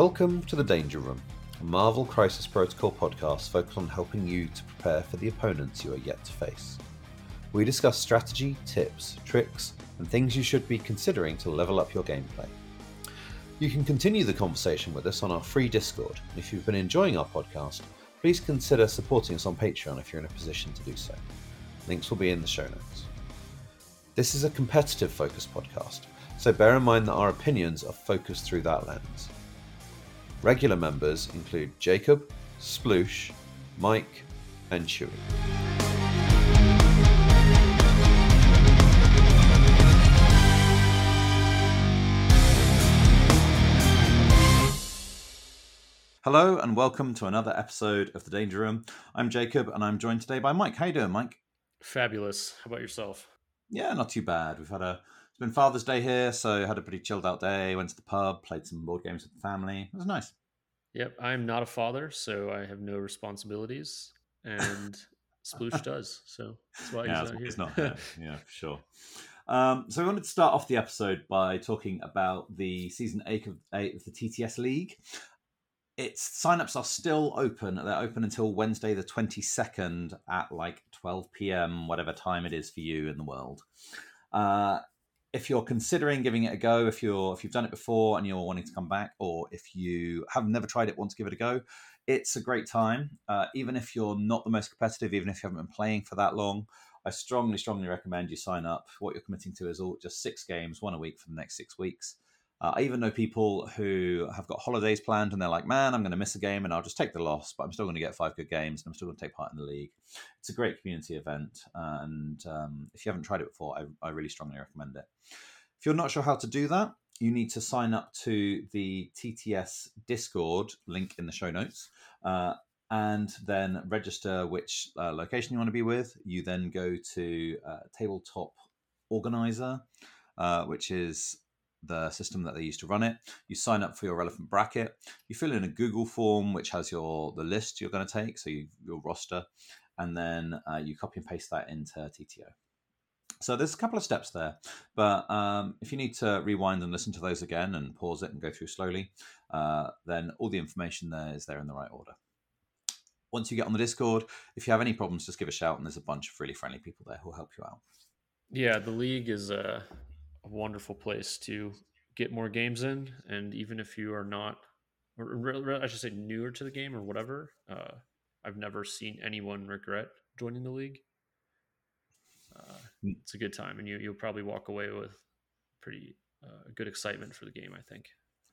Welcome to the Danger Room, a Marvel Crisis Protocol podcast focused on helping you to prepare for the opponents you are yet to face. We discuss strategy, tips, tricks, and things you should be considering to level up your gameplay. You can continue the conversation with us on our free Discord. And if you've been enjoying our podcast, please consider supporting us on Patreon if you're in a position to do so. Links will be in the show notes. This is a competitive focused podcast, so bear in mind that our opinions are focused through that lens. Regular members include Jacob, Sploosh, Mike, and Chewy. Hello and welcome to another episode of the Danger Room. I'm Jacob and I'm joined today by Mike. How you doing, Mike? Fabulous. How about yourself? Yeah, not too bad. We've had a it's been Father's Day here, so had a pretty chilled out day. Went to the pub, played some board games with the family. It was nice. Yep, I'm not a father, so I have no responsibilities, and Sploosh does. So that's why yeah, he's not here. not yeah, for sure. Um, so we wanted to start off the episode by talking about the season eight of, eight of the TTS League. Its signups are still open. They're open until Wednesday, the twenty second, at like twelve p.m. whatever time it is for you in the world. Uh, if you're considering giving it a go, if you're if you've done it before and you're wanting to come back, or if you have never tried it, want to give it a go, it's a great time. Uh, even if you're not the most competitive, even if you haven't been playing for that long, I strongly, strongly recommend you sign up. What you're committing to is all just six games, one a week for the next six weeks. Uh, I even know people who have got holidays planned and they're like, man, I'm going to miss a game and I'll just take the loss, but I'm still going to get five good games and I'm still going to take part in the league. It's a great community event. And um, if you haven't tried it before, I, I really strongly recommend it. If you're not sure how to do that, you need to sign up to the TTS Discord link in the show notes. Uh, and then register which uh, location you want to be with. You then go to uh, Tabletop Organizer, uh, which is the system that they use to run it. You sign up for your relevant bracket. You fill in a Google form which has your the list you're going to take, so you, your roster, and then uh, you copy and paste that into TTO. So there's a couple of steps there, but um, if you need to rewind and listen to those again and pause it and go through slowly, uh, then all the information there is there in the right order. Once you get on the Discord, if you have any problems, just give a shout, and there's a bunch of really friendly people there who'll help you out. Yeah, the league is a, a wonderful place to get more games in, and even if you are not, or, I should say, newer to the game or whatever, uh, I've never seen anyone regret joining the league. Uh, it's a good time, and you you'll probably walk away with pretty uh, good excitement for the game. I think.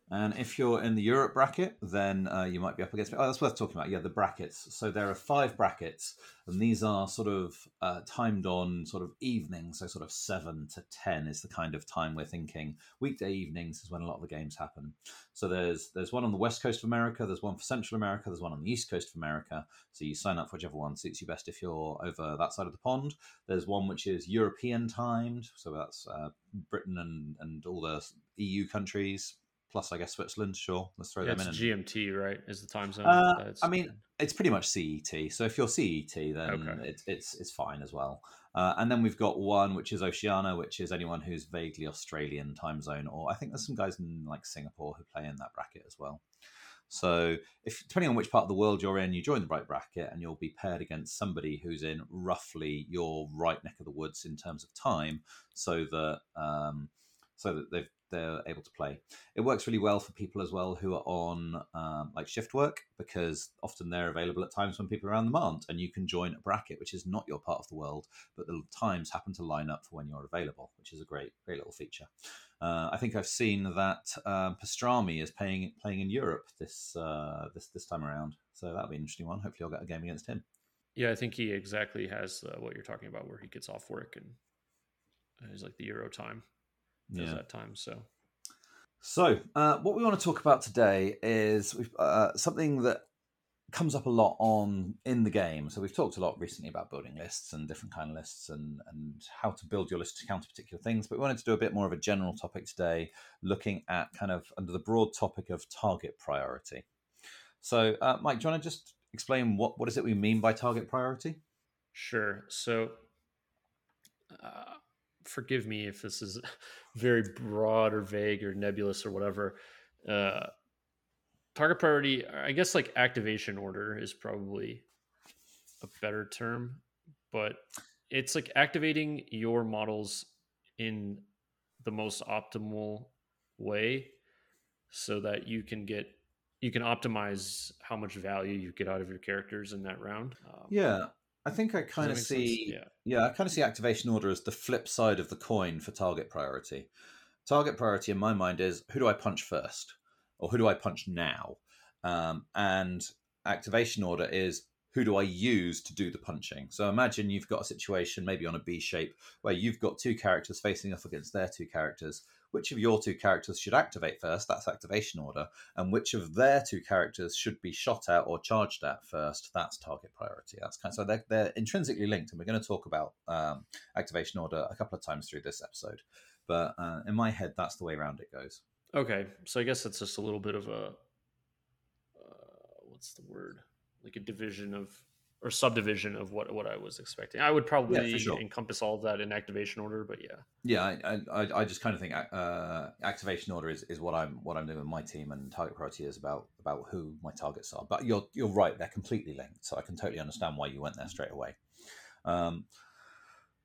And if you're in the Europe bracket, then uh, you might be up against. Oh, that's worth talking about. Yeah, the brackets. So there are five brackets, and these are sort of uh, timed on sort of evenings. So sort of seven to ten is the kind of time we're thinking. Weekday evenings is when a lot of the games happen. So there's there's one on the west coast of America. There's one for Central America. There's one on the east coast of America. So you sign up for whichever one suits you best if you're over that side of the pond. There's one which is European timed. So that's uh, Britain and and all the EU countries plus I guess Switzerland. Sure, let's throw Yeah, them it's in. and- GMT, right? Is the time zone? Uh, I mean, it's pretty much CET. So if you're CET, then Okay. it's it's it's fine as well. Uh, and then we've got one which is Oceania, which is anyone who's vaguely Australian time zone, or I think there's some guys in like Singapore who play in that bracket as well. So if depending on which part of the world you're in, you join the right bracket, and you'll be paired against somebody who's in roughly your right neck of the woods in terms of time, so that um, so that they've they're able to play. It works really well for people as well who are on um, like shift work because often they're available at times when people around them aren't, and you can join a bracket which is not your part of the world, but the times happen to line up for when you're available, which is a great great little feature. Uh, I think I've seen that um, Pastrami is playing playing in Europe this uh, this this time around, so that'll be an interesting one. Hopefully, I'll get a game against him. Yeah, I think he exactly has uh, what you're talking about, where he gets off work and uh, he's like the Euro time, does that time. So So, uh, what we want to talk about today is we've, uh, something that comes up a lot on in the game. So, we've talked a lot recently about building lists and different kind of lists and and how to build your list to counter particular things. But we wanted to do a bit more of a general topic today, looking at kind of under the broad topic of target priority. So, uh, Mike, do you want to just explain what what is it we mean by target priority? Sure. So, uh, forgive me if this is very broad or vague or nebulous or whatever. Uh, target priority, I guess like activation order is probably a better term, but it's like activating your models in the most optimal way so that you can get you can optimize how much value you get out of your characters in that round. Um, yeah, I think I kind of see yeah. yeah, I kind of see activation order as the flip side of the coin for target priority. Target priority in my mind is who do I punch first, or who do I punch now, um, and activation order is who do I use to do the punching? So imagine you've got a situation, maybe on a B shape, where you've got two characters facing off against their two characters. Which of your two characters should activate first? That's activation order. And which of their two characters should be shot at or charged at first? That's target priority. That's kind of so they're, they're intrinsically linked, and we're going to talk about um, activation order a couple of times through this episode. But uh, in my head, that's the way around it goes. Okay, so I guess it's just a little bit of a uh, what's the word? like a division of or subdivision of what what I was expecting. I would probably yeah, sure. encompass all of that in activation order, but yeah. Yeah, I I, I just kind of think uh, activation order is, is what I'm what I'm doing with my team, and target priority is about about who my targets are. But you're you're right; they're completely linked, so I can totally understand why you went there straight away. Um,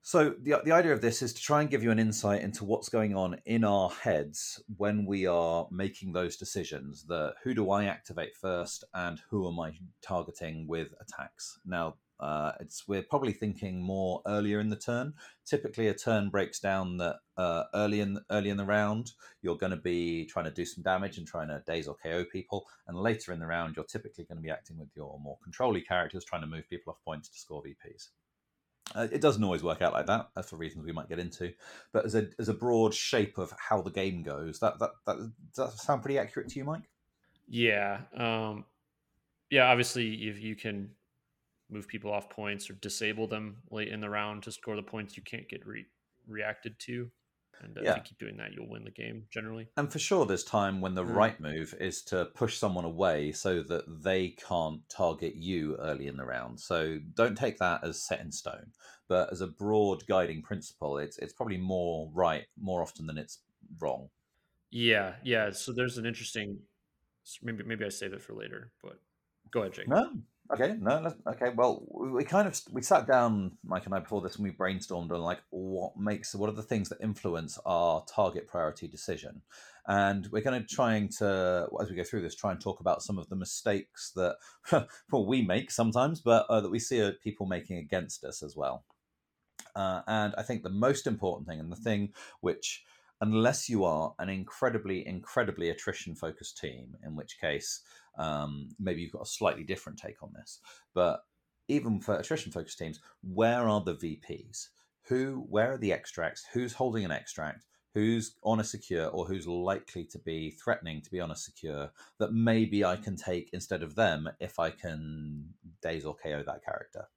so the the idea of this is to try and give you an insight into what's going on in our heads when we are making those decisions. The who do I activate first, and who am I targeting with attacks? Now, uh, it's we're probably thinking more earlier in the turn. Typically, a turn breaks down that uh, early in early in the round, you're going to be trying to do some damage and trying to daze or KO people, and later in the round, you're typically going to be acting with your more controlly characters, trying to move people off points to score VPs. Uh, it doesn't always work out like that, uh, for reasons we might get into. But as a as a broad shape of how the game goes, that that that does that sound pretty accurate to you, Mike? Yeah, um, yeah. Obviously, if you can move people off points or disable them late in the round to score the points you can't get re- reacted to, and uh, yeah. if you keep doing that, you'll win the game generally. And for sure, there's time when the mm. right move is to push someone away so that they can't target you early in the round. So don't take that as set in stone, but as a broad guiding principle, it's it's probably more right more often than it's wrong. Yeah, yeah. So there's an interesting. Maybe maybe I save it for later, but go ahead, Jake. No, Okay, no, okay. Well, we kind of we sat down, Mike and I, before this, and we brainstormed on like what makes what are the things that influence our target priority decision, and we're going to trying to as we go through this try and talk about some of the mistakes that well we make sometimes, but uh, that we see uh, people making against us as well. Uh, and I think the most important thing, and the thing which unless you are an incredibly, incredibly attrition focused team, in which case um, maybe you've got a slightly different take on this. But even for attrition focused teams, where are the VPs? Who, where are the extracts? Who's holding an extract? Who's on a secure or who's likely to be threatening to be on a secure that maybe I can take instead of them if I can daze or KO that character?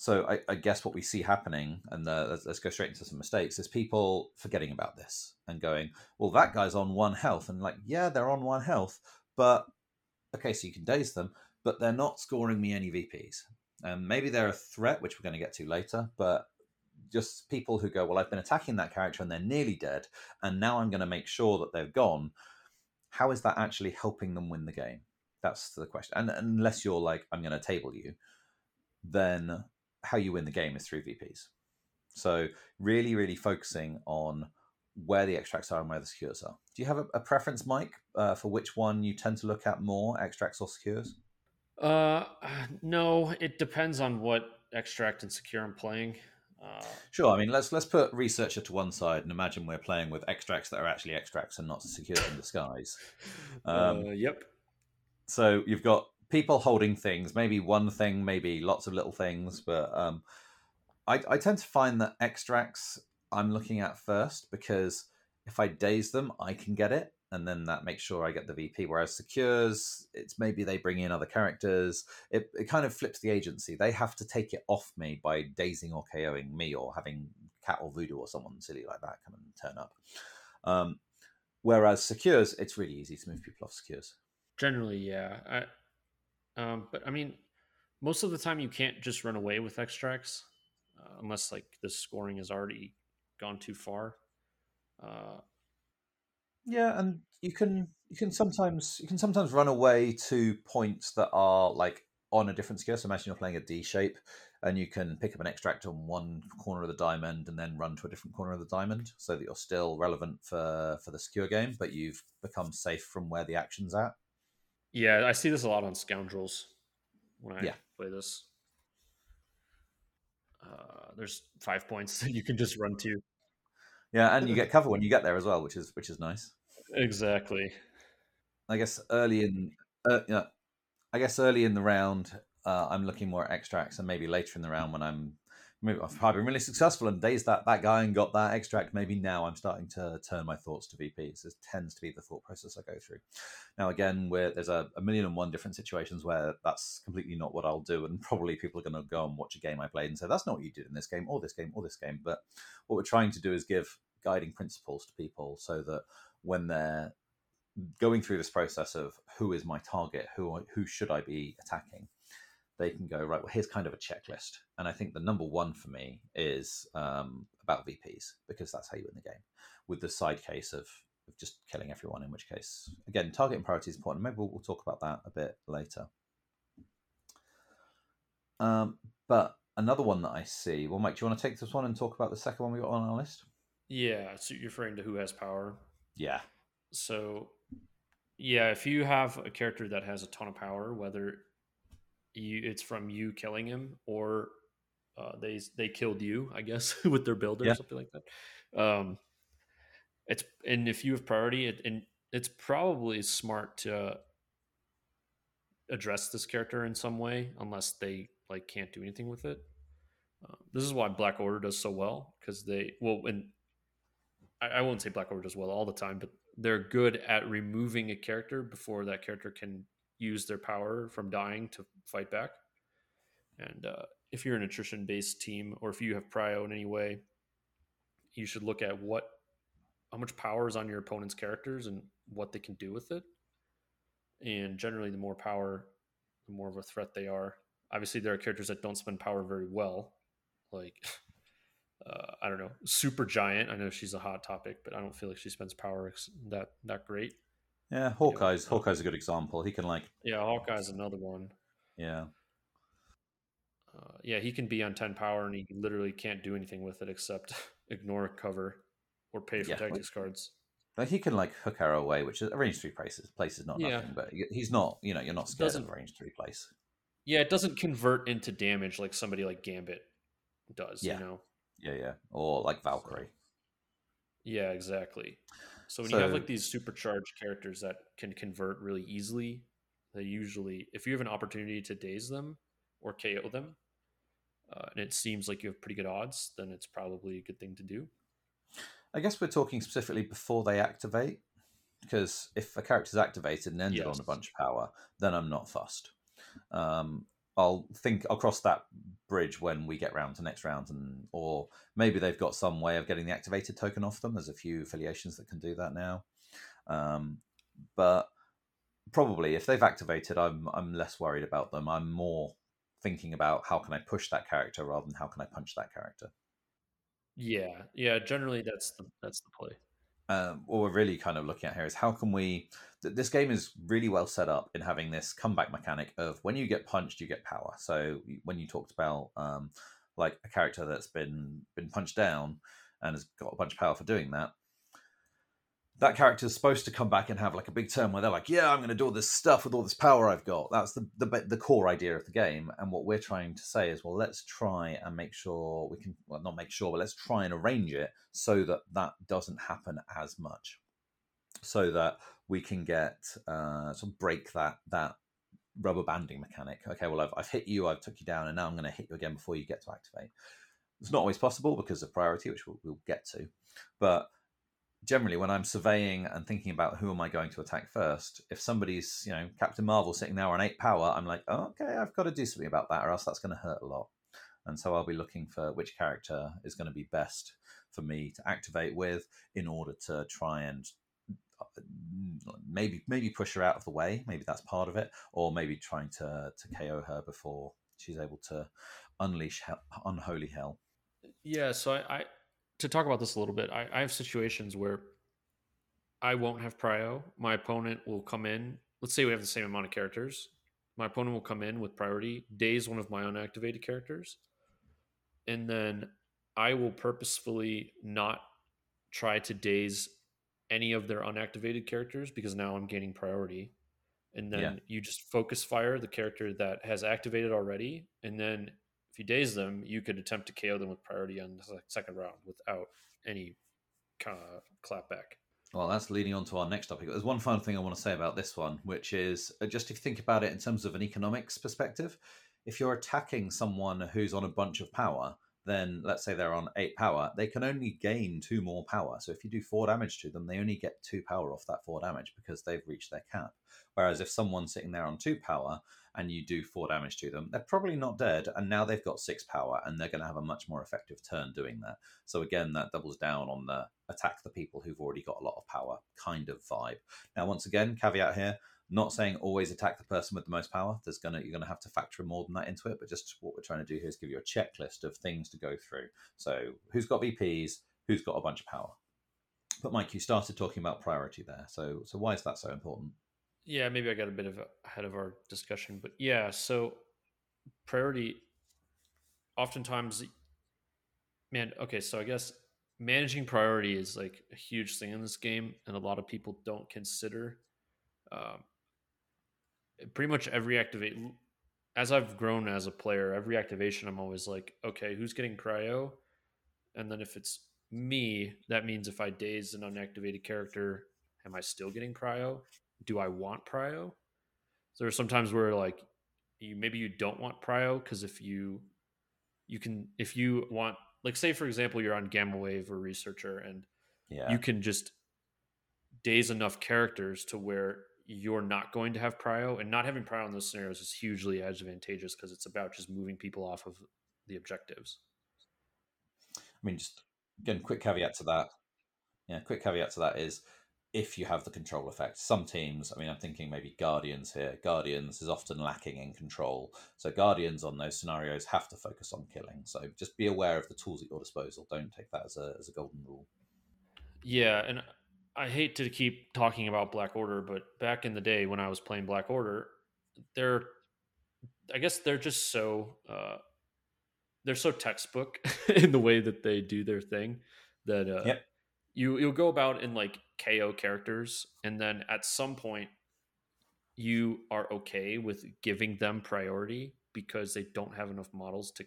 So I, I, guess what we see happening, and uh, let's, let's, go straight into some mistakes, is people forgetting about this and going, "Well, that guy's on one health," and like, yeah, they're on one health, but okay, so you can daze them, but they're not scoring me any VPs. And maybe they're a threat, which we're going to get to later, but just people who go, "Well, I've been attacking that character and they're nearly dead, and now I'm going to make sure that they're gone." How is that actually helping them win the game? That's the question. And unless you're like, "I'm going to table you," then how you win the game is through VPs. So really, really focusing on where the extracts are and where the secures are. Do you have a, a preference, Mike, uh, for which one you tend to look at more, extracts or secures? Uh, no, it depends on what extract and secure I'm playing. Uh, sure. I mean, let's let's put researcher to one side and imagine we're playing with extracts that are actually extracts and not secures in disguise. Um, uh, yep. So you've got people holding things, maybe one thing, maybe lots of little things, but um, I, I tend to find that extracts I'm looking at first because if I daze them, I can get it, and then that makes sure I get the VP. Whereas secures, it's maybe they bring in other characters. It, it kind of flips the agency. They have to take it off me by dazing or KOing me or having cat or voodoo or someone silly like that come and turn up. Um, whereas secures, it's really easy to move people off secures. Generally, yeah. Um, but I mean, most of the time you can't just run away with extracts uh, unless like the scoring has already gone too far. Uh, yeah, and you can you can sometimes you can sometimes run away to points that are like on a different skill. So imagine you're playing a D shape and you can pick up an extract on one corner of the diamond and then run to a different corner of the diamond so that you're still relevant for for the secure game, but you've become safe from where the action's at. Yeah, I see this a lot on Scoundrels when I Yeah. play this. Uh, there's five points that you can just run to. Yeah, and you get cover when you get there as well, which is which is nice. Exactly. I guess early in uh, yeah, I guess early in the round, uh, I'm looking more at extracts, and maybe later in the round when I'm maybe I've probably been really successful and dazed that that guy and got that extract. Maybe now I'm starting to turn my thoughts to VPs. This tends to be the thought process I go through. Now again, where there's a, a million and one different situations where that's completely not what I'll do, and probably people are going to go and watch a game I played and say that's not what you did in this game or this game or this game. But what we're trying to do is give guiding principles to people so that when they're going through this process of who is my target, who who should I be attacking, they can go right. Well, here's kind of a checklist, and I think the number one for me is um, about VPs because that's how you win the game. With the side case of, of just killing everyone, in which case, again, targeting priority is important. Maybe we'll, we'll talk about that a bit later. Um, but another one that I see. Well, Mike, do you want to take this one and talk about the second one we got on our list? Yeah, so you're referring to who has power. Yeah, So, yeah, if you have a character that has a ton of power, whether you it's from you killing him or uh, they they killed you, I guess, with their builder Yeah. or something like that. Um, it's and if you have priority, it, and it's probably smart to address this character in some way, unless they like can't do anything with it. Uh, this is why Black Order does so well because they well, and I, I won't say Black Order does well all the time, but they're good at removing a character before that character can use their power from dying to fight back. And uh, if you're an attrition based team or if you have prio in any way, you should look at what how much power is on your opponent's characters and what they can do with it. And generally, the more power, the more of a threat they are. Obviously, there are characters that don't spend power very well, like uh, I don't know, Supergiant. I know she's a hot topic, but I don't feel like she spends power that that great. Yeah. Hawkeye's Hawkeye's a good example. He can like, Yeah, Hawkeye's another one. yeah, Uh, yeah, he can be on ten power, and he literally can't do anything with it except ignore cover or pay for Yeah, like- tactics cards. like he can like hook arrow away, which is a range three place. is- Place is not Yeah. nothing, but he's not. You know, you're not scared Doesn't- of range three place. Yeah, it doesn't convert into damage like somebody like Gambit does. Yeah. You know. Yeah, yeah, or like Valkyrie. Yeah, exactly. So when you have like these supercharged characters that can convert really easily, they usually, if you have an opportunity to daze them or KO them, uh, and it seems like you have pretty good odds, then it's probably a good thing to do. I guess we're talking specifically before they activate, because if a character's activated and ended on a bunch of power, then I'm not fussed. Um, I'll think I'll cross that bridge when we get round to next round, and or maybe they've got some way of getting the activated token off them. There's a few affiliations that can do that now, um, but probably if they've activated, I'm I'm less worried about them. I'm more thinking about how can I push that character rather than how can I punch that character. Yeah, yeah. Generally, that's the that's the play. Um, what we're really kind of looking at here is how can we th- this game is really well set up in having this comeback mechanic of when you get punched you get power. So when you talked about um, like a character that's been been punched down and has got a bunch of power for doing that that character is supposed to come back and have like a big turn where they're like yeah i'm going to do all this stuff with all this power i've got. That's the, the the core idea of the game and what we're trying to say is well let's try and make sure we can well not make sure but let's try and arrange it so that that doesn't happen as much. So that we can get uh sort of break that that rubber banding mechanic. Okay well i've, I've hit you i've took you down and now i'm going to hit you again before you get to activate. It's not always possible because of priority which we'll, we'll get to but generally when i'm surveying and thinking about who am i going to attack first if somebody's you know captain marvel sitting there on eight power i'm like oh, okay i've got to do something about that or else that's going to hurt a lot. And so i'll be looking for which character is going to be best for me to activate with in order to try and uh, maybe maybe push her out of the way maybe that's part of it or maybe trying to to ko her before she's able to unleash hell, unholy hell. Yeah, so I, I to talk about this a little bit, I, I have situations where I won't have prio. My opponent will come in. Let's say we have the same amount of characters. My opponent will come in with priority, daze one of my unactivated characters, and then I will purposefully not try to daze any of their unactivated characters because now I'm gaining priority. And then Yeah. you just focus fire the character that has activated already. And then you daze them, you could attempt to KO them with priority on the second round without any kind of clapback. Well, that's leading on to our next topic. There's one final thing I want to say about this one, which is uh, just if you think about it in terms of an economics perspective, if you're attacking someone who's on a bunch of power, then let's say they're on eight power, they can only gain two more power. So if you do four damage to them, they only get two power off that four damage because they've reached their cap. Whereas if someone's sitting there on two power and you do four damage to them, they're probably not dead. And now they've got six power and they're going to have a much more effective turn doing that. So again, that doubles down on the attack the people who've already got a lot of power kind of vibe. Now, once again, caveat here, not saying always attack the person with the most power. There's gonna you're gonna have to factor more than that into it. But just what we're trying to do here is give you a checklist of things to go through. So who's got VPs, who's got a bunch of power. But Mike, you started talking about priority there. So so why is that so important? Yeah, maybe I got a bit of ahead of our discussion, but yeah, so priority oftentimes man, okay, so I guess managing priority is like a huge thing in this game and a lot of people don't consider um, pretty much every activate as I've grown as a player, every activation I'm always like, okay, who's getting prio? And then if it's me, that means if I daze an unactivated character, am I still getting prio? Do I want prio? So there's sometimes where like you maybe you don't want prio because if you you can if you want like say for example you're on gamma wave or researcher and Yeah. you can just daze enough characters to where you're not going to have prio and not having prio in those scenarios is hugely advantageous because it's about just moving people off of the objectives I mean, just again, quick caveat to that. Yeah, quick caveat to that is if you have the control effect. Some teams, I mean, I'm thinking maybe Guardians here. Guardians is often lacking in control. So Guardians on those scenarios have to focus on killing. So just be aware of the tools at your disposal. Don't take that as a, as a golden rule. Yeah, and I hate to keep talking about Black Order, but back in the day when I was playing Black Order, they're I guess they're just so uh they're so textbook in the way that they do their thing that uh Yep. You you'll go about in like KO characters and then at some point you are okay with giving them priority because they don't have enough models to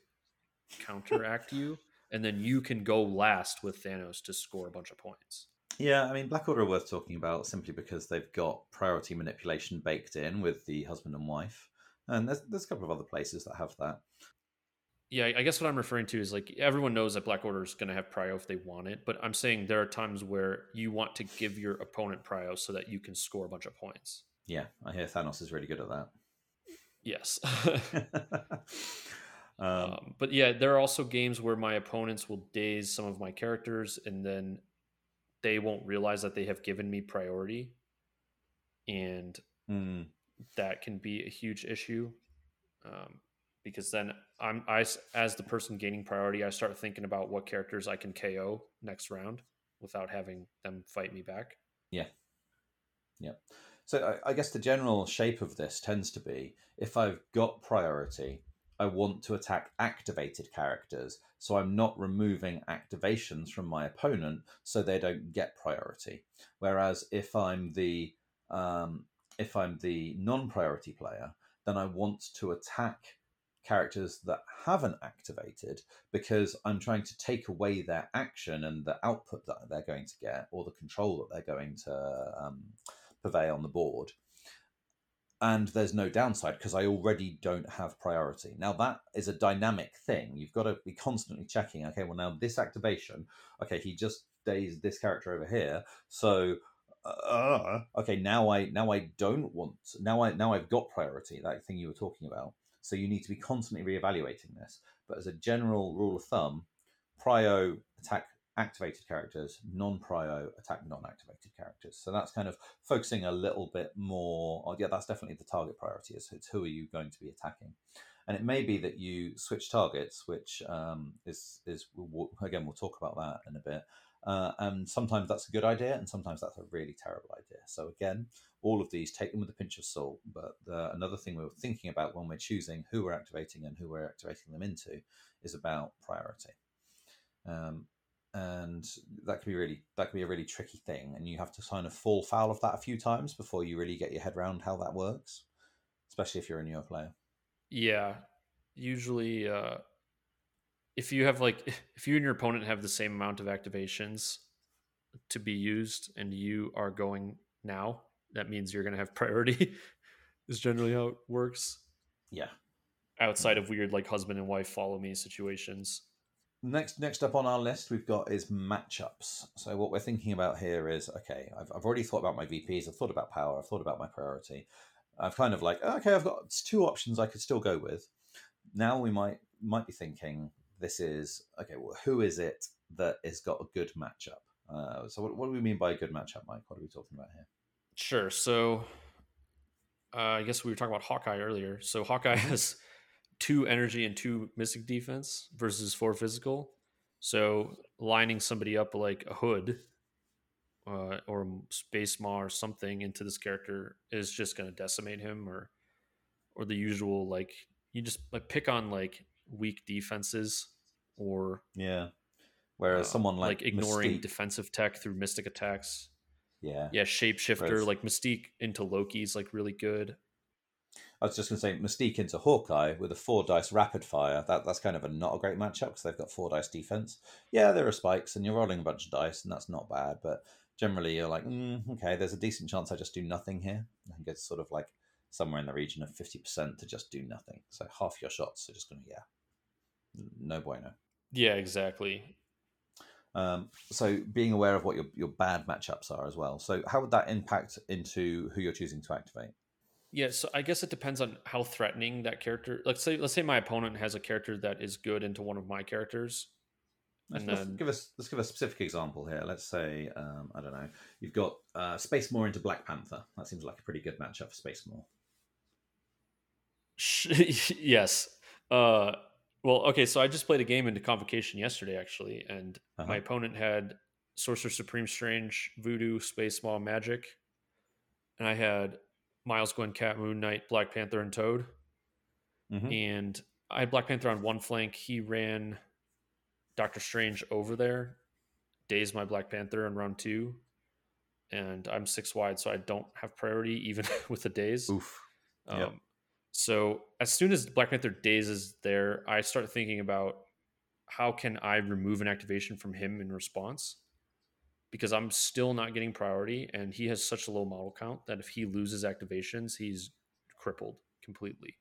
counteract you and then you can go last with Thanos to score a bunch of points. Yeah, I mean, Black Order are worth talking about simply because they've got priority manipulation baked in with the husband and wife. And there's, there's a couple of other places that have that. Yeah, I guess what I'm referring to is like everyone knows that Black Order is going to have prio if they want it, but I'm saying there are times where you want to give your opponent prio so that you can score a bunch of points. Yeah, I hear Thanos is really good at that. Yes. um, um, but yeah, there are also games where my opponents will daze some of my characters and then they won't realize that they have given me priority. And mm, that can be a huge issue um, because then I'm I as the person gaining priority, I start thinking about what characters I can KO next round without having them fight me back. yeah. Yeah. So I, I guess the general shape of this tends to be if I've got priority, I want to attack activated characters. So I'm not removing activations from my opponent so they don't get priority. Whereas if I'm the um, if I'm the non-priority player, then I want to attack characters that haven't activated because I'm trying to take away their action and the output that they're going to get or the control that they're going to um, purvey on the board. And there's no downside because I already don't have priority. Now, that is a dynamic thing. You've got to be constantly checking, okay, well, now this activation, okay, he just dazed this character over here. So uh, okay now i now i don't want now i now i've got priority that thing you were talking about so you need to be constantly reevaluating this. But as a general rule of thumb prio attack activated characters non-prio attack non-activated characters. So that's kind of focusing a little bit more oh, yeah that's definitely the target priority. Is it's who are you going to be attacking? And it may be that you switch targets which um, is is again we'll talk about that in a bit. Uh, and sometimes that's a good idea, and sometimes that's a really terrible idea. So again, all of these take them with a pinch of salt. But uh, another thing we're thinking about when we're choosing who we're activating and who we're activating them into is about priority. Um, and that can be really that can be a really tricky thing, and you have to kind of fall foul of that a few times before you really get your head around how that works, especially if you're a newer player. Yeah, usually uh, if you have like if you and your opponent have the same amount of activations to be used and you are going now that means you're going to have priority is generally how it works yeah outside of weird like husband and wife follow me situations next next up on our list we've got is matchups so what we're thinking about here is okay i've, I've already thought about my vps i've thought about power i've thought about my priority i've kind of like okay i've got two options i could still go with now we might might be thinking this is okay. Well, who is it that has got a good matchup? Uh, so, what, what, do we mean by a good matchup, Mike? What are we talking about here? Sure. So, uh, I guess we were talking about Hawkeye earlier. So, Hawkeye has two energy and two mystic defense versus four physical. So, lining somebody up like a hood uh, or space maw or something into this character is just going to decimate him, or or the usual like you just like pick on like weak defenses or yeah. Whereas uh, someone like, like ignoring Mystique, defensive tech through mystic attacks. Yeah. Yeah, shapeshifter Whereas, like Mystique into Loki's like really good. I was just going to say Mystique into Hawkeye with a four dice rapid fire. That that's kind of a not a great matchup because they've got four dice defense. Yeah, there are spikes and you're rolling a bunch of dice and that's not bad. But generally, you're like, mm, okay, there's a decent chance I just do nothing here. I think it's sort of like somewhere in the region of fifty percent to just do nothing. So half your shots are just going to yeah, no bueno. Yeah, exactly. Um, so being aware of what your, your bad matchups are as well. So how would that impact into who you're choosing to activate? Yeah, so I guess it depends on how threatening that character. Let's say let's say my opponent has a character that is good into one of my characters. And let's, then let's give us let's give a specific example here. Let's say um, I don't know. You've got uh, Space Maw into Black Panther. That seems like a pretty good matchup for Space Maw. yes. Uh, well, okay, so I just played a game into Convocation yesterday, actually, and uh-huh. my opponent had Sorcerer Supreme Strange, Voodoo, Space Maw, Magic, and I had Miles Gwen, Cat, Moon Knight, Black Panther, and Toad. Mm-hmm. And I had Black Panther on one flank. He ran Doctor Strange over there, dazed my Black Panther in round two, and I'm six wide, so I don't have priority even with the daze. Oof. Um, yep. So as soon as Black Panther Daze is there, I start thinking about how can I remove an activation from him in response? Because I'm still not getting priority, and he has such a low model count that if he loses activations, he's crippled completely.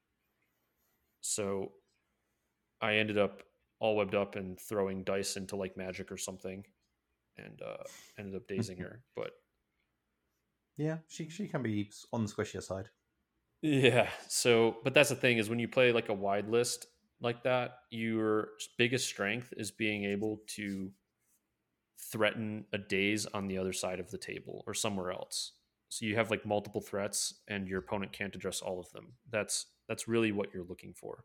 So I ended up all webbed up and throwing dice into like magic or something, and uh, ended up dazing her. But yeah, she she can be on the squishier side. Yeah. So, but that's the thing is when you play like a wide list like that, your biggest strength is being able to threaten a daze on the other side of the table or somewhere else. So you have like multiple threats and your opponent can't address all of them. That's that's really what you're looking for.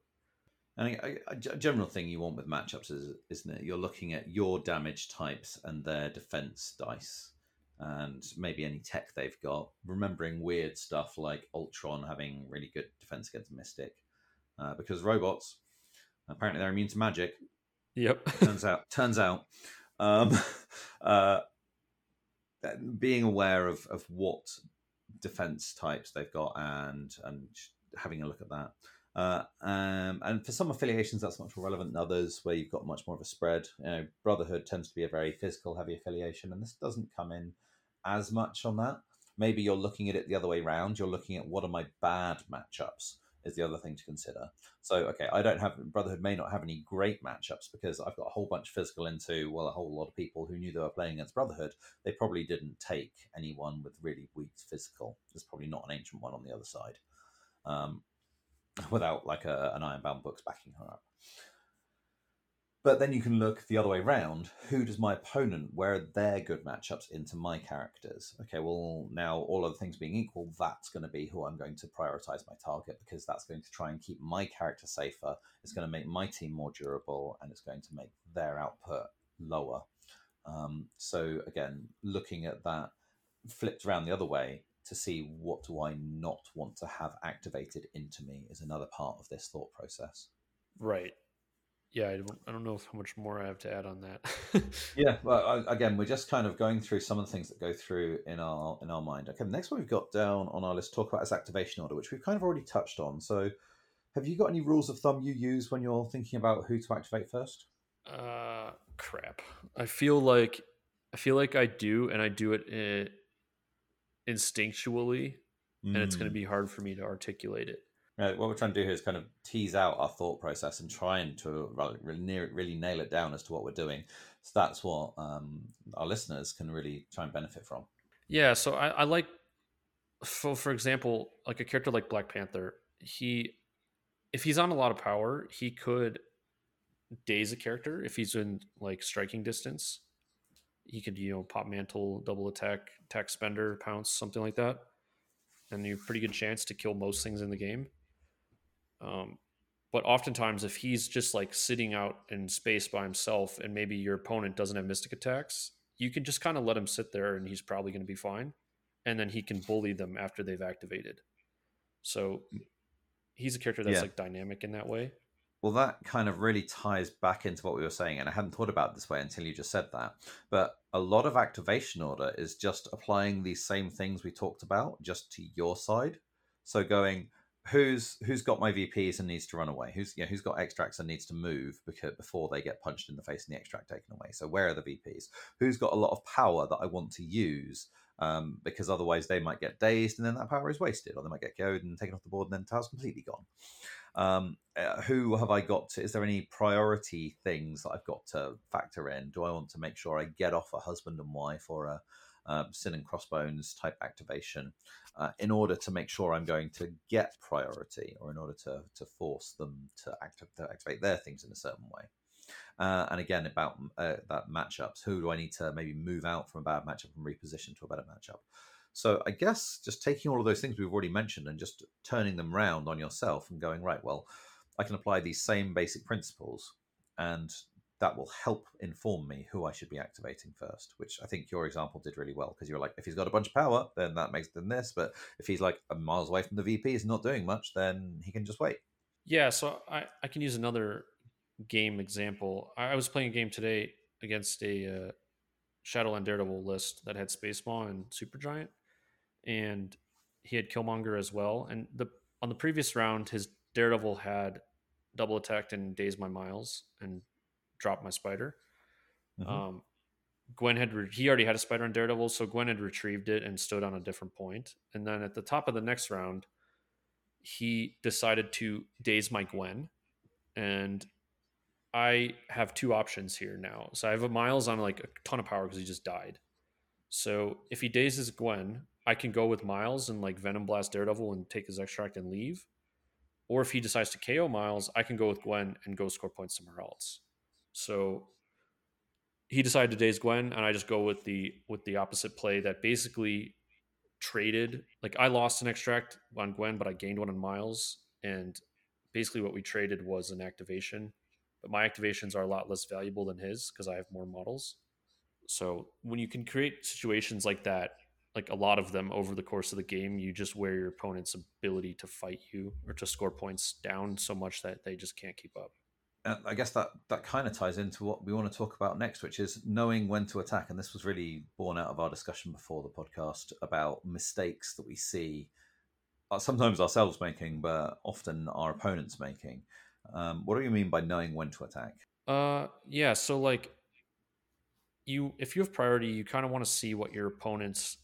And a, general thing you want with matchups is, isn't it? You're looking at your damage types and their defense dice and maybe any tech they've got. Remembering weird stuff like Ultron having really good defense against Mystic, uh, because robots apparently they're immune to magic. Yep. turns out. Turns out. Um, uh, being aware of, of what defense types they've got and and having a look at that. Uh, um, and for some affiliations, that's much more relevant than others, where you've got much more of a spread. You know, Brotherhood tends to be a very physical heavy affiliation, and this doesn't come in as much on that. Maybe you're looking at it the other way around. You're looking at what are my bad matchups is the other thing to consider. So, okay, I don't have Brotherhood may not have any great matchups because I've got a whole bunch of physical into well, a whole lot of people who knew they were playing against Brotherhood. They probably didn't take anyone with really weak physical. There's probably not an ancient one on the other side, um, without like a, an Ironbound books backing her up. But then you can look the other way around. Who does my opponent, where are their good matchups into my characters? Okay, well, now all other things being equal, that's going to be who I'm going to prioritize my target because that's going to try and keep my character safer. It's going to make my team more durable and it's going to make their output lower. Um, so again, looking at that flipped around the other way to see what do I not want to have activated into me is another part of this thought process. Right. Yeah, I don't, I don't know how much more I have to add on that. yeah, well, again, we're just kind of going through some of the things that go through in our in our mind. Okay, the next one we've got down on our list to talk about is activation order, which we've kind of already touched on. So, have you got any rules of thumb you use when you're thinking about who to activate first? Uh, crap. I feel like I feel like I do, and I do it in, instinctually, mm. and it's going to be hard for me to articulate it. Uh, what we're trying to do here is kind of tease out our thought process and trying to really, really nail it down as to what we're doing. So that's what um, our listeners can really try and benefit from. Yeah. So I, I like, for for example, like a character like Black Panther. He, if he's on a lot of power, he could daze a character if he's in like striking distance. He could you know pop mantle, double attack, attack spender, pounce, something like that, and you have pretty good chance to kill most things in the game um, but oftentimes, if he's just like sitting out in space by himself, and maybe your opponent doesn't have mystic attacks, you can just kind of let him sit there, and he's probably going to be fine. And then he can bully them after they've activated. So he's a character that's yeah. like dynamic in that way. Well, that kind of really ties back into what we were saying, and I hadn't thought about this way until you just said that. But a lot of activation order is just applying these same things we talked about just to your side. So going, who's who's got my VPs and needs to run away? Who's yeah, who's got extracts and needs to move because before they get punched in the face and the extract taken away? So where are the VPs? Who's got a lot of power that I want to use? Um, because otherwise they might get dazed and then that power is wasted, or they might get KO'd and taken off the board and then the tower's completely gone. Um, uh, who have I got to? Is there any priority things that I've got to factor in? Do I want to make sure I get off a husband and wife or a um, sin and crossbones type activation uh, in order to make sure I'm going to get priority or in order to, to force them to, to activate their things in a certain way. Uh, and again, about uh, that matchups, who do I need to maybe move out from a bad matchup and reposition to a better matchup? So I guess just taking all of those things we've already mentioned and just turning them round on yourself and going, right, well, I can apply these same basic principles and that will help inform me who I should be activating first, which I think your example did really well because you're like, if he's got a bunch of power, then that makes them this. But if he's like a miles away from the VP, is not doing much, then he can just wait. Yeah, so I, I can use another game example. I was playing a game today against a uh, Shadowland Daredevil list that had Space Maw and Supergiant, and he had Killmonger as well. And the on the previous round, his Daredevil had double attacked and dazed my miles and dropped my spider. Mm-hmm. Um, Gwen had re- he already had a spider on Daredevil, so Gwen had retrieved it and stood on a different point. And then at the top of the next round, he decided to daze my Gwen, and I have two options here now. So I have a Miles on like a ton of power because he just died. So if he dazes Gwen, I can go with Miles and like Venom Blast Daredevil and take his extract and leave. Or if he decides to KO Miles, I can go with Gwen and go score points somewhere else. So he decided to daze Gwen, and I just go with the with the opposite play that basically traded. Like I lost an extract on Gwen, but I gained one on Miles, and basically what we traded was an activation. But my activations are a lot less valuable than his because I have more models. So when you can create situations like that, like a lot of them over the course of the game, you just wear your opponent's ability to fight you or to score points down so much that they just can't keep up. I guess that that kind of ties into what we want to talk about next, which is knowing when to attack. And this was really born out of our discussion before the podcast about mistakes that we see, uh, sometimes ourselves making, but often our opponents making. Um, what do you mean by knowing when to attack? Uh, yeah. So like, you if you have priority, you kind of want to see what your opponent's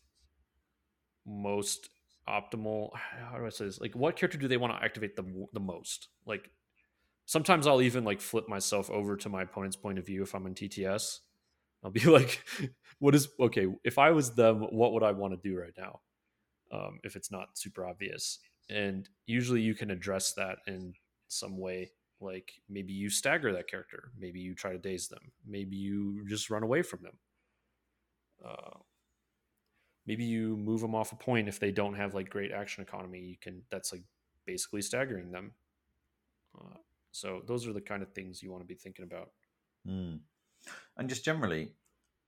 most optimal. How do I say this? Like, what character do they want to activate the the most? Like sometimes I'll even like flip myself over to my opponent's point of view if I'm in TTS. I'll be like, what is okay? If I was them, what would I want to do right now? Um, if it's not super obvious. And usually you can address that in some way. Like maybe you stagger that character. Maybe you try to daze them. Maybe you just run away from them. Uh, maybe you move them off a point if they don't have like great action economy. You can that's like basically staggering them. Uh, so those are the kind of things you want to be thinking about. Mm. And just generally,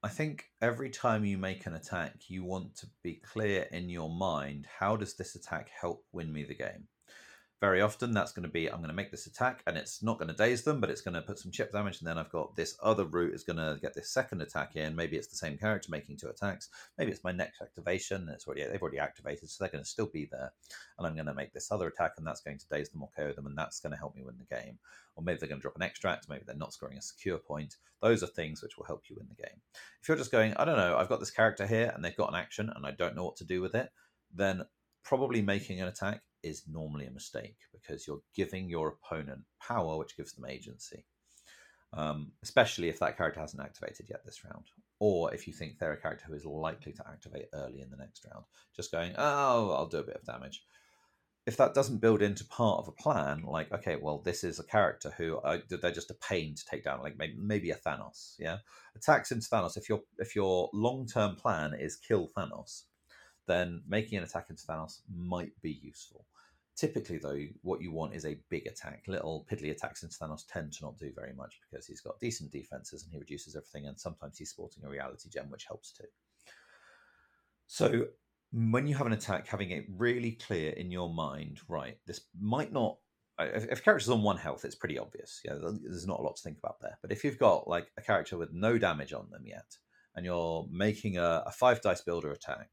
I think every time you make an attack, you want to be clear in your mind how does this attack help win me the game? Very often, that's going to be I'm going to make this attack and it's not going to daze them, but it's going to put some chip damage. And then I've got this other route is going to get this second attack in. Maybe it's the same character making two attacks. Maybe it's my next activation. It's already they've already activated, so they're going to still be there. And I'm going to make this other attack, and that's going to daze them or KO them, and that's going to help me win the game. Or maybe they're going to drop an extract. Maybe they're not scoring a secure point. Those are things which will help you win the game. If you're just going, I don't know, I've got this character here, and they've got an action, and I don't know what to do with it, then probably making an attack is normally a mistake because you're giving your opponent power, which gives them agency. Um, especially if that character hasn't activated yet this round, or if you think they're a character who is likely to activate early in the next round. Just going, oh, I'll do a bit of damage. If that doesn't build into part of a plan, like okay, well, this is a character who uh, they're just a pain to take down, like maybe, maybe a Thanos, yeah, attacks into Thanos. If your if your long term plan is kill Thanos, then making an attack into Thanos might be useful. Typically, though, what you want is a big attack. Little piddly attacks into Thanos tend to not do very much because he's got decent defenses and he reduces everything, and sometimes he's sporting a reality gem, which helps too. So, when you have an attack, having it really clear in your mind, right, this might not. If, if a character's on one health, it's pretty obvious. Yeah, there's not a lot to think about there. But if you've got like a character with no damage on them yet, and you're making a, a five dice builder attack,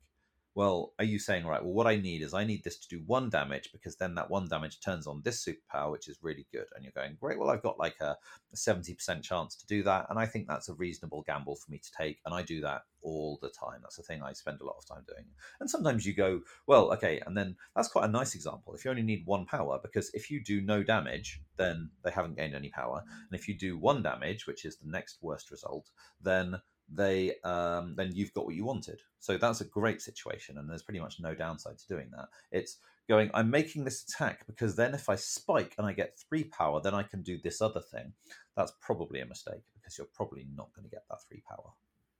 well, are you saying, right, well, what I need is I need this to do one damage because then that one damage turns on this superpower, which is really good. And you're going, great, well, I've got like a, a 70% chance to do that. And I think that's a reasonable gamble for me to take. And I do that all the time. That's the thing I spend a lot of time doing. And sometimes you go, well, okay, and then that's quite a nice example. If you only need one power, because if you do no damage, then they haven't gained any power. And if you do one damage, which is the next worst result, then they um, then you've got what you wanted. So that's a great situation, and there's pretty much no downside to doing that. It's going, I'm making this attack because then if I spike and I get three power, then I can do this other thing. That's probably a mistake because you're probably not going to get that three power.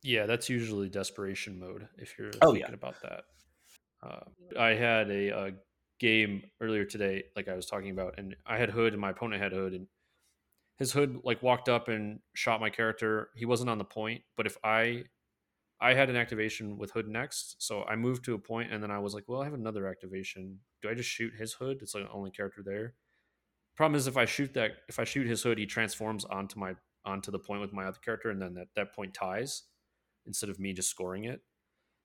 Yeah, that's usually desperation mode if you're oh, thinking yeah. about that. Uh, I had a, a, game earlier today, like I was talking about, and I had Hood, and my opponent had Hood, and his hood like walked up and shot my character. He wasn't on the point, but if I I had an activation with hood next, so I moved to a point and then I was like, well, I have another activation. Do I just shoot his hood? It's like the only character there. Problem is if I shoot that if I shoot his hood, he transforms onto my onto the point with my other character and then that, that point ties instead of me just scoring it.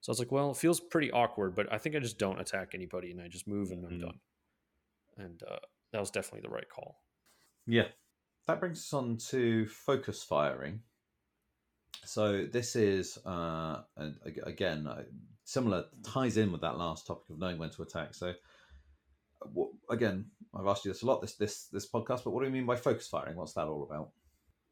So I was like, well, it feels pretty awkward, but I think I just don't attack anybody and I just move and I'm mm-hmm. done. And uh, that was definitely the right call. Yeah, that brings us on to focus firing. So this is uh, again uh, similar ties in with that last topic of knowing when to attack. So again, I've asked you this a lot this this this podcast, but what do you mean by focus firing? What's that all about?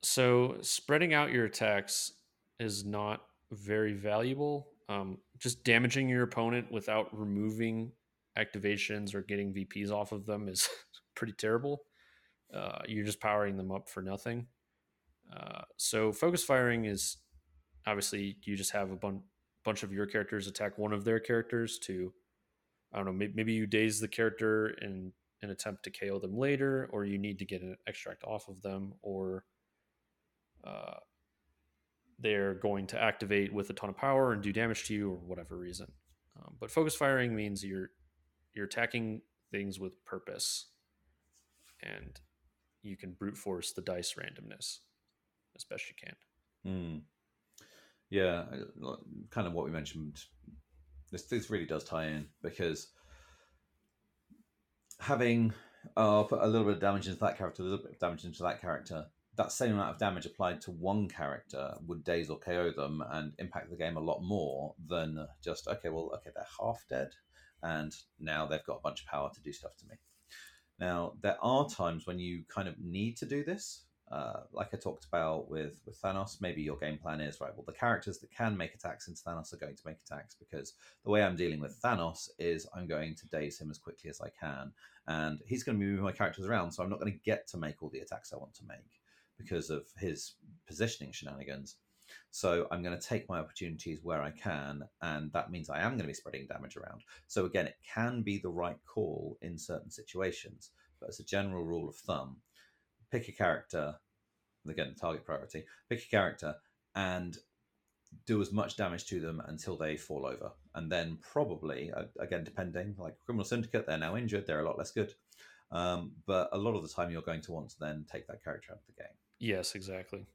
So spreading out your attacks is not very valuable. Um, just damaging your opponent without removing activations or getting VPs off of them is pretty terrible uh, you're just powering them up for nothing. Uh, so focus firing is obviously you just have a bun- bunch of your characters attack one of their characters to I don't know maybe, you daze the character in an attempt to KO them later, or you need to get an extract off of them, or uh, they're going to activate with a ton of power and do damage to you, or whatever reason. Um, but focus firing means you're you're attacking things with purpose, and you can brute force the dice randomness as best you can. Mm. Yeah, kind of what we mentioned. This this really does tie in because having uh, put a little bit of damage into that character, a little bit of damage into that character. That same amount of damage applied to one character would daze or KO them and impact the game a lot more than just okay, well, okay, they're half dead, and now they've got a bunch of power to do stuff to me. Now, there are times when you kind of need to do this. Uh, like I talked about with, with Thanos, maybe your game plan is right. Well, the characters that can make attacks into Thanos are going to make attacks because the way I'm dealing with Thanos is I'm going to daze him as quickly as I can, and he's going to be moving my characters around, so I'm not going to get to make all the attacks I want to make because of his positioning shenanigans. So I'm going to take my opportunities where I can, and that means I am going to be spreading damage around. So again, it can be the right call in certain situations, but as a general rule of thumb, pick a character. Again, target priority. Pick a character and do as much damage to them until they fall over, and then probably again depending, like Criminal Syndicate, they're now injured, they're a lot less good. Um, but a lot of the time, you're going to want to then take that character out of the game. Yes, exactly.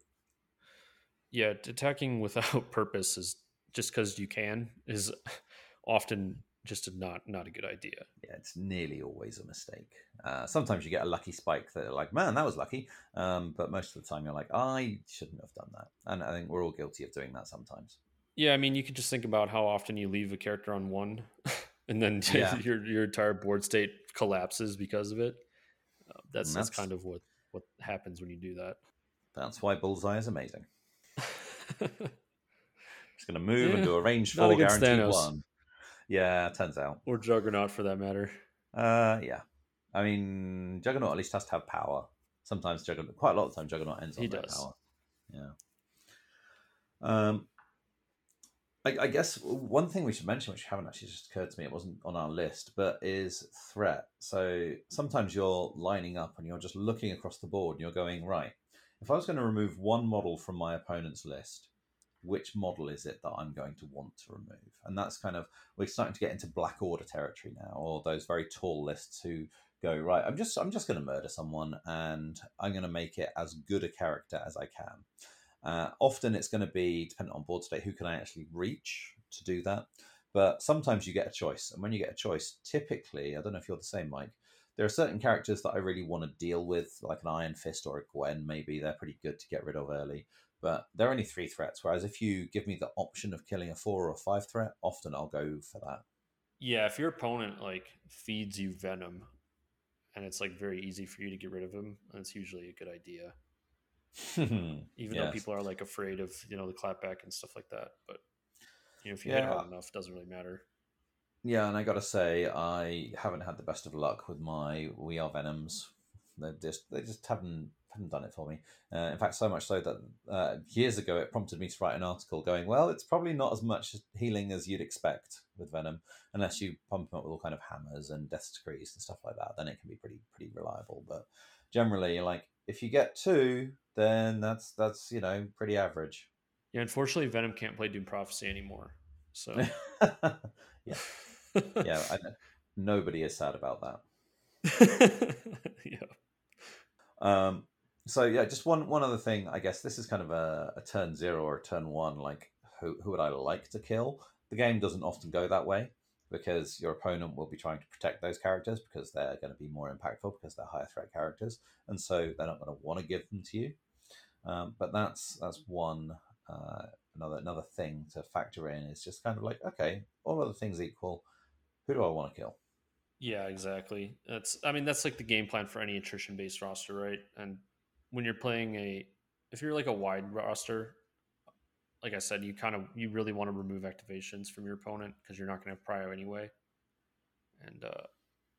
Yeah, attacking without purpose is just because you can is often just a not not a good idea. Yeah, it's nearly always a mistake. Uh, sometimes you get a lucky spike that like, man, that was lucky. Um, but most of the time, you're like, I shouldn't have done that. And I think we're all guilty of doing that sometimes. Yeah, I mean, you can just think about how often you leave a character on one, and then yeah. your your entire board state collapses because of it. Uh, that's, that's that's kind of what what happens when you do that. That's why bullseye is amazing. Just going to move yeah, and do a range four guaranteed Thanos. one. Yeah, turns out. Or Juggernaut for that matter. Uh, yeah. I mean, Juggernaut at least has to have power. Sometimes Juggernaut, quite a lot of the time, Juggernaut ends on he that does. power. Yeah. Um, I, I, guess one thing we should mention, which haven't actually just occurred to me, it wasn't on our list, but is threat. So sometimes you're lining up and you're just looking across the board and you're going, right, if I was going to remove one model from my opponent's list, which model is it that I'm going to want to remove? And that's kind of we're starting to get into black order territory now, or those very tall lists who go right. I'm just I'm just going to murder someone, and I'm going to make it as good a character as I can. Uh, often it's going to be dependent on board state. Who can I actually reach to do that? But sometimes you get a choice, and when you get a choice, typically I don't know if you're the same, Mike. There are certain characters that I really want to deal with, like an Iron Fist or a Gwen. Maybe they're pretty good to get rid of early but they're only three threats. Whereas if you give me the option of killing a four or a five threat, often I'll go for that. Yeah, if your opponent like feeds you venom, and it's like very easy for you to get rid of him, that's usually a good idea. Even yes. though people are like afraid of you know the clapback and stuff like that, but you know if you yeah. hit hard enough, it doesn't really matter. Yeah, and I got to say, I haven't had the best of luck with my We Are Venoms. They just they just haven't haven't done it for me. Uh, in fact, so much so that uh, years ago it prompted me to write an article going, well, it's probably not as much healing as you'd expect with Venom, unless you pump them up with all kind of hammers and death decrees and stuff like that. Then it can be pretty pretty reliable. But generally, like if you get two, then that's that's you know pretty average. Yeah, unfortunately, Venom can't play Doom Prophecy anymore. So yeah, yeah, I, nobody is sad about that. yeah. Um, so yeah, just one one other thing. I guess this is kind of a, a turn zero or a turn one. Like who who would I like to kill? The game doesn't often go that way because your opponent will be trying to protect those characters because they're going to be more impactful because they're higher threat characters, and so they're not going to want to give them to you. Um, but that's that's one uh, another another thing to factor in is just kind of like okay, all other things equal, who do I want to kill? Yeah, exactly. That's I mean that's like the game plan for any attrition based roster, right? And when you're playing a if you're like a wide roster, like I said, you kind of you really want to remove activations from your opponent because you're not going to have prio anyway. And uh,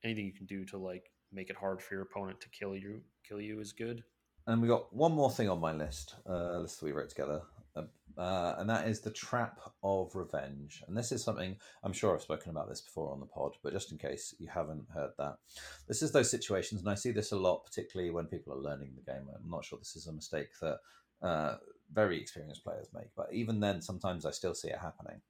anything you can do to like make it hard for your opponent to kill you kill you is good. And we got one more thing on my list. Uh, list we wrote together uh, and that is the trap of revenge. And this is something I'm sure I've spoken about this before on the pod, but just in case you haven't heard that, this is those situations, and I see this a lot, particularly when people are learning the game. I'm not sure this is a mistake that uh, very experienced players make, but even then, sometimes I still see it happening.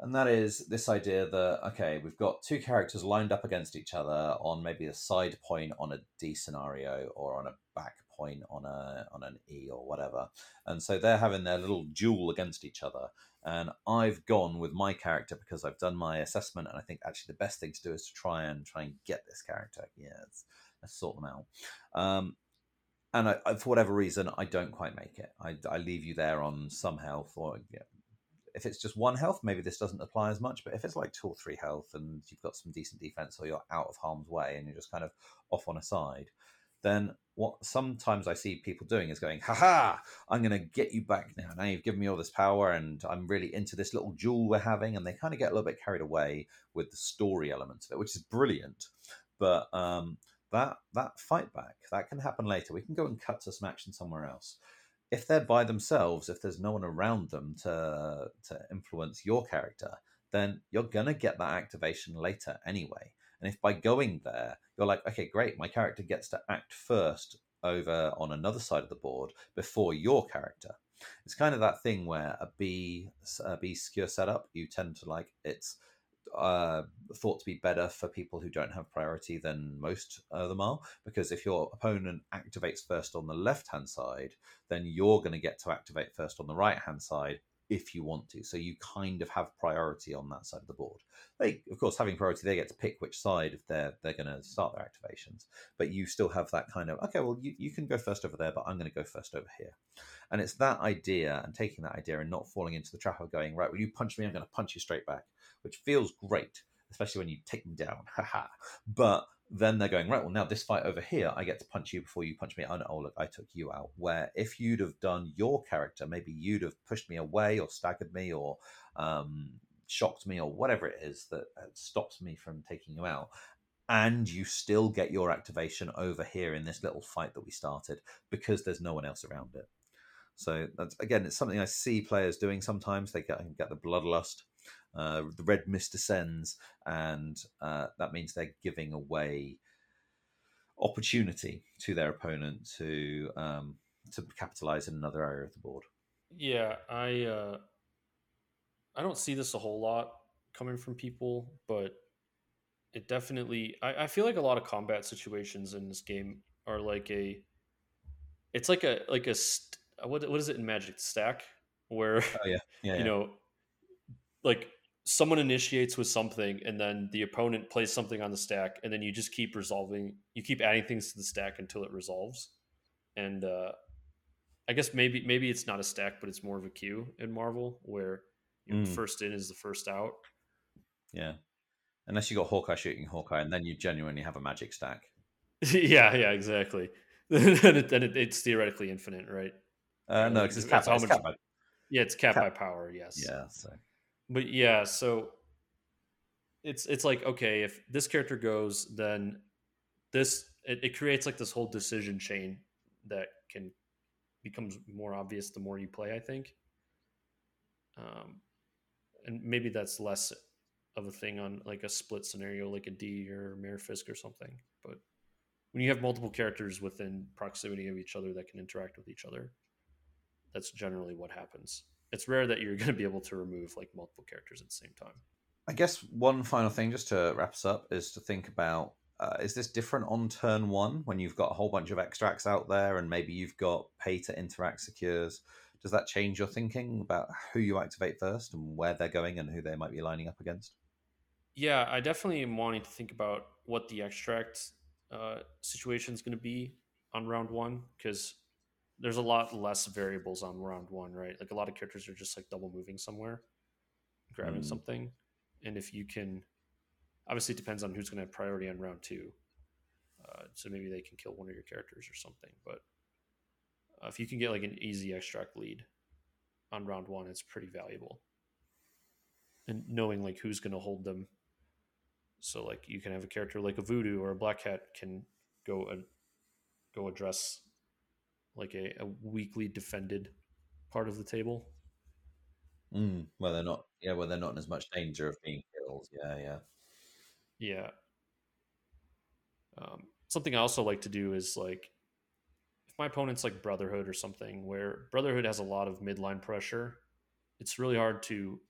And that is this idea that, okay, we've got two characters lined up against each other on maybe a side point on a D scenario or on a back point on a on an E or whatever. And so they're having their little duel against each other. And I've gone with my character because I've done my assessment, and I think actually the best thing to do is to try and try and get this character. Yeah, let's, let's sort them out. Um, and I, for whatever reason, I don't quite make it. I, I leave you there on some health, or yeah, if it's just one health, maybe this doesn't apply as much. But if it's like two or three health, and you've got some decent defense, or you're out of harm's way, and you're just kind of off on a side, then what sometimes I see people doing is going, haha, I'm going to get you back now. Now you've given me all this power and I'm really into this little duel we're having. And they kind of get a little bit carried away with the story element of it, which is brilliant. But um, that, that fight back, that can happen later. We can go and cut to some action somewhere else. If they're by themselves, if there's no one around them to, to influence your character, then you're going to get that activation later anyway. And if by going there, you're like, okay, great, my character gets to act first over on another side of the board before your character, It's kind of that thing where a B a B secure setup, you tend to like it's uh, thought to be better for people who don't have priority than most of them are. Because if your opponent activates first on the left hand side, then you're going to get to activate first on the right hand side if you want to. So you kind of have priority on that side of the board. They, of course, having priority, they get to pick which side if they're they're going to start their activations. But you still have that kind of okay, well, you, you can go first over there, but I'm going to go first over here. And it's that idea and taking that idea and not falling into the trap of going right. Well, you punch me, I'm going to punch you straight back, which feels great, especially when you take them down. But then they're going right well now this fight over here i get to punch you before you punch me. Oh, oh look i took you out. Where if you'd have done your character maybe you'd have pushed me away or staggered me or um, shocked me or whatever it is that uh, stops me from taking you out and you still get your activation over here in this little fight that we started because there's no one else around it. So that's again it's something i see players doing sometimes. They get, get the bloodlust uh, the red mist descends, and uh, that means they're giving away opportunity to their opponent to um, to capitalize in another area of the board. Yeah, I uh, I don't see this a whole lot coming from people, but it definitely. I, I feel like a lot of combat situations in this game are like a. It's like a like a st- what what is it in Magic stack where oh, yeah. Yeah, you yeah. know like someone initiates with something and then the opponent plays something on the stack and then you just keep resolving you keep adding things to the stack until it resolves and uh i guess maybe maybe it's not a stack but it's more of a queue in marvel where you know, Mm. first in is the first out Yeah. Unless you got Hawkeye shooting Hawkeye, and then you genuinely have a magic stack. yeah yeah exactly then, it, then it, it's theoretically infinite right Uh, no, because it's capped. It's much- capped by, yeah it's Cap- by power yes yeah. So but yeah so it's it's like okay if this character goes then this it, it creates like this whole decision chain that can becomes more obvious the more you play i think. Um and maybe that's less of a thing on like a split scenario like a d or Merifisk or something but when you have multiple characters within proximity of each other that can interact with each other that's generally what happens it's rare that you're going to be able to remove like multiple characters at the same time I guess one final thing, just to wrap us up, is to think about: uh, is this different on turn one when you've got a whole bunch of extracts out there, and maybe you've got pay to interact secures? Does that change your thinking about who you activate first and where they're going and who they might be lining up against? Yeah, I definitely am wanting to think about what the extract uh, situation is going to be on round one because there's a lot less variables on round one, right? Like a lot of characters are just like double moving somewhere, grabbing Mm. something, and if you can, obviously it depends on who's going to have priority on round two. Uh, so maybe they can kill one of your characters or something, but uh, if you can get like an easy extract lead on round one, it's pretty valuable. And knowing like who's going to hold them so like you can have a character like a voodoo or a black cat can go and go address like a, a weakly defended part of the table. Mm, well, they're not. Yeah, well, they're not in as much danger of being killed. Yeah, yeah. Yeah. Um, something I also like to do is like if my opponent's like Brotherhood or something, where Brotherhood has a lot of midline pressure, it's really hard to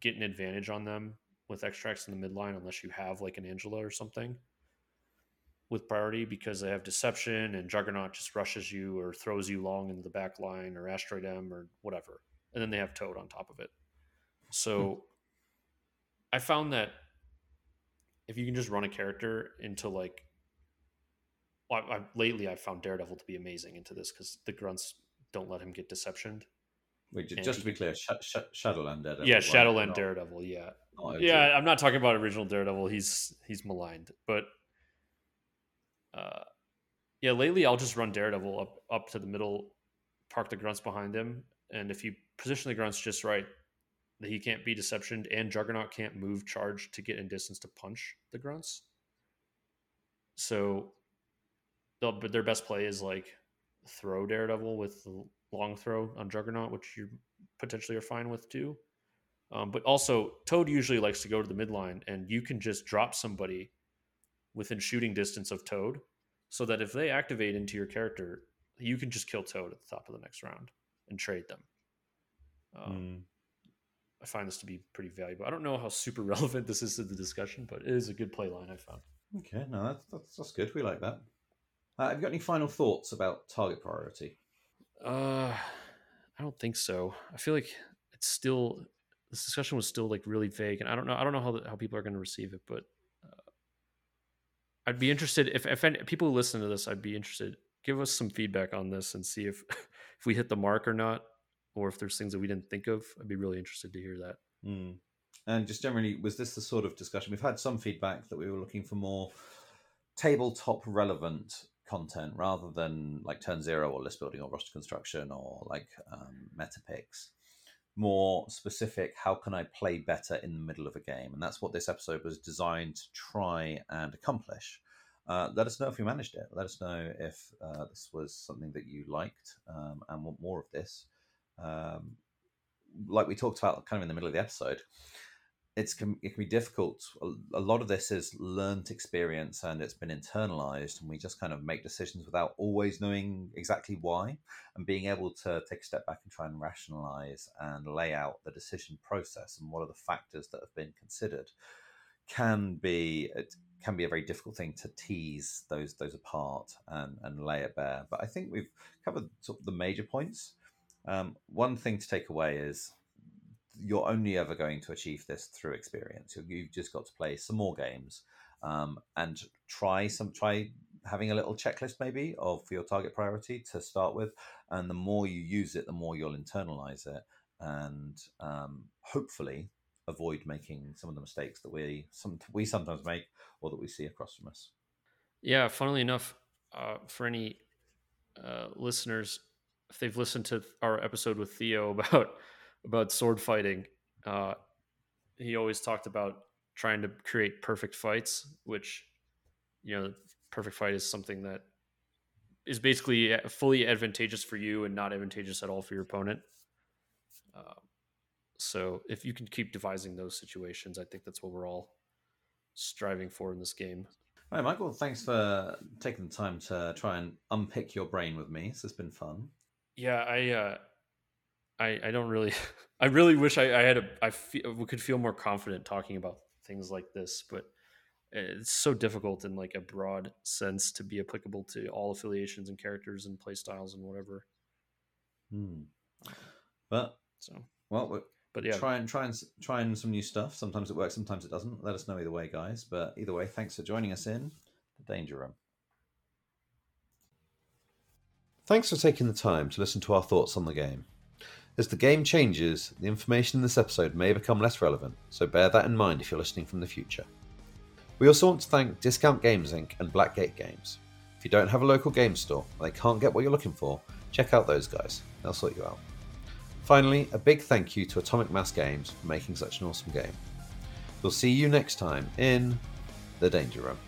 get an advantage on them with extracts in the midline unless you have like an Angela or something with priority because they have deception and Juggernaut just rushes you or throws you long into the back line or Asteroid M or whatever. And then they have Toad on top of it. So hmm. I found that if you can just run a character into like well, I, I, lately I've found Daredevil to be amazing into this because the grunts don't let him get deceptioned. Wait, ju- And just to be clear, sh- sh- Shadowland Daredevil. yeah. Shadowland Daredevil. Yeah, yeah. I'm not talking about original Daredevil. He's he's maligned, but uh, yeah. Lately, I'll just run Daredevil up up to the middle, park the grunts behind him, and if you position the grunts just right, that he can't be deceptioned, and Juggernaut can't move charge to get in distance to punch the grunts. So, but their best play is like throw Daredevil with the long throw on Juggernaut, which you potentially are fine with too. Um, but also, Toad usually likes to go to the midline, and you can just drop somebody within shooting distance of Toad, so that if they activate into your character, you can just kill Toad at the top of the next round. and trade them. Um, Mm. I find this to be pretty valuable. I don't know how super relevant this is to the discussion, but it is a good play line I found. Okay, no, that's, that's that's good. We like that. Uh, have you got any final thoughts about target priority? Uh, I don't think so. I feel like it's still this discussion was still like really vague, and I don't know. I don't know how the, how people are going to receive it, but I'd be interested if if any, people who listen to this, I'd be interested. Give us some feedback on this and see if if we hit the mark or not, or if there's things that we didn't think of. I'd be really interested to hear that. Mm. And just generally, was this the sort of discussion? We've had some feedback that we were looking for more tabletop relevant content rather than like turn zero or list building or roster construction or like um, meta picks. More specific, how can I play better in the middle of a game? And that's what this episode was designed to try and accomplish. Uh, let us know if you managed it. Let us know if uh, this was something that you liked um, and want more of this. Um, like we talked about kind of in the middle of the episode, it's can, it can be difficult. A, a lot of this is learned experience and it's been internalized, and we just kind of make decisions without always knowing exactly why, and being able to take a step back and try and rationalize and lay out the decision process and what are the factors that have been considered can be it can be a very difficult thing to tease those those apart and and lay it bare. But I think we've covered sort of the major points. Um, one thing to take away is you're only ever going to achieve this through experience. You've just got to play some more games um, and try some try having a little checklist maybe of for your target priority to start with. And the more you use it, the more you'll internalize it, and um, hopefully avoid making some of the mistakes that we some we sometimes make or that we see across from us. Yeah, funnily enough, uh, for any uh, listeners, if they've listened to our episode with Theo about about sword fighting, uh, he always talked about trying to create perfect fights, which you know, perfect fight is something that is basically fully advantageous for you and not advantageous at all for your opponent. Uh, so if you can keep devising those situations, I think that's what we're all striving for in this game. All right, Michael, thanks for taking the time to try and unpick your brain with me. This has been fun. Yeah, I, uh, I, I don't really, I really wish I, I had a, I feel we could feel more confident talking about things like this, but it's so difficult in like a broad sense to be applicable to all affiliations and characters and play styles and whatever. Hmm. But So, well, we're but yeah, trying trying trying some new stuff. Sometimes it works, sometimes it doesn't. Let us know either way, guys. But either way, thanks for joining us in the Danger Room. Thanks for taking the time to listen to our thoughts on the game. As the game changes, the information in this episode may become less relevant, so bear that in mind if you're listening from the future. We also want to thank Discount Games Inc. and Blackgate Games. If you don't have a local game store and they can't get what you're looking for, check out those guys. They'll sort you out. Finally, a big thank you to Atomic Mass Games for making such an awesome game. We'll see you next time in The Danger Room.